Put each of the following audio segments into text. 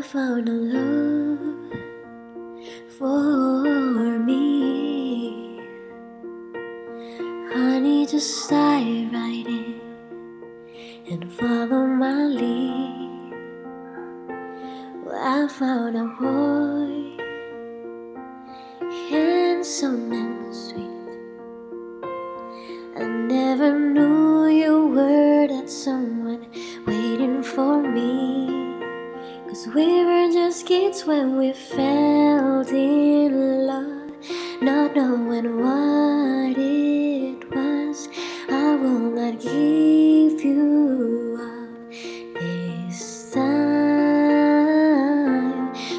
I found a love for me. Honey, just dive right in and follow my lead. Well, I found a boy, handsome and sweet. I never knew you were that someone waiting for me. Cause we were just kids when we fell in love, not knowing what it was. I will not give you up this time.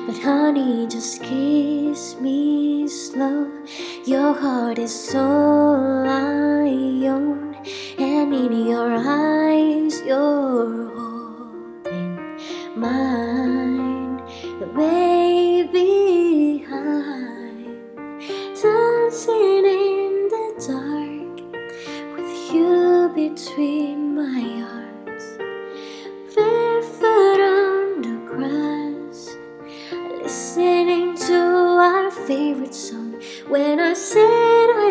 But honey, just kiss me slow. Your heart is all Baby, I'm dancing in the dark with you between my arms, barefoot on the grass, listening to our favorite song. When I said I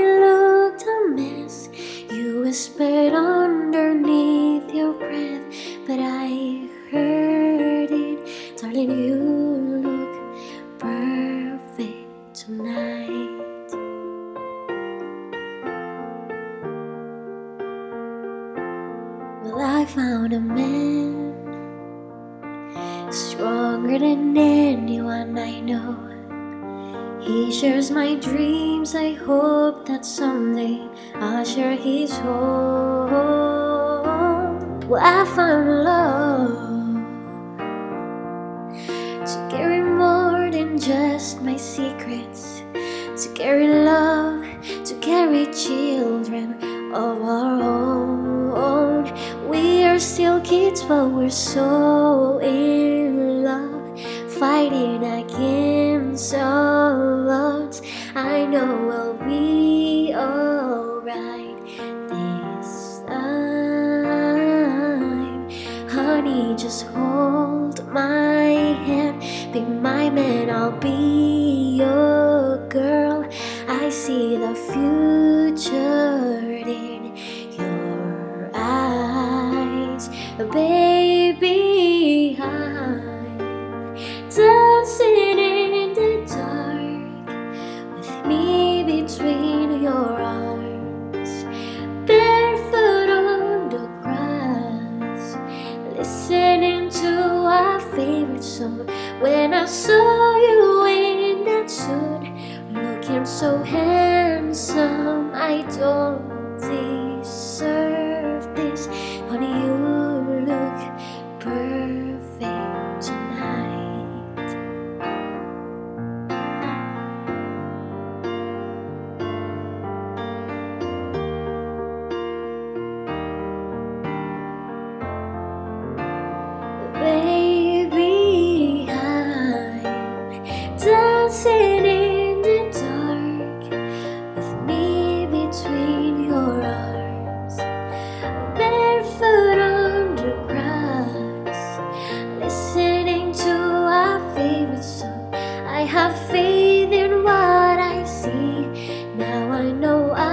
found a man stronger than anyone I know. He shares my dreams. I hope that someday I'll share his home. Well, I found love to carry more than just my secrets, to carry love, to carry children of our own. Still kids, but we're so in love, fighting against all odds. I know we'll be alright this time. Honey, just hold my hand, be my man, I'll be I'm dancing in the dark with me between your arms, barefoot on the grass, listening to our favorite song. When I saw you in that suit, looking so handsome, I don't Now I know I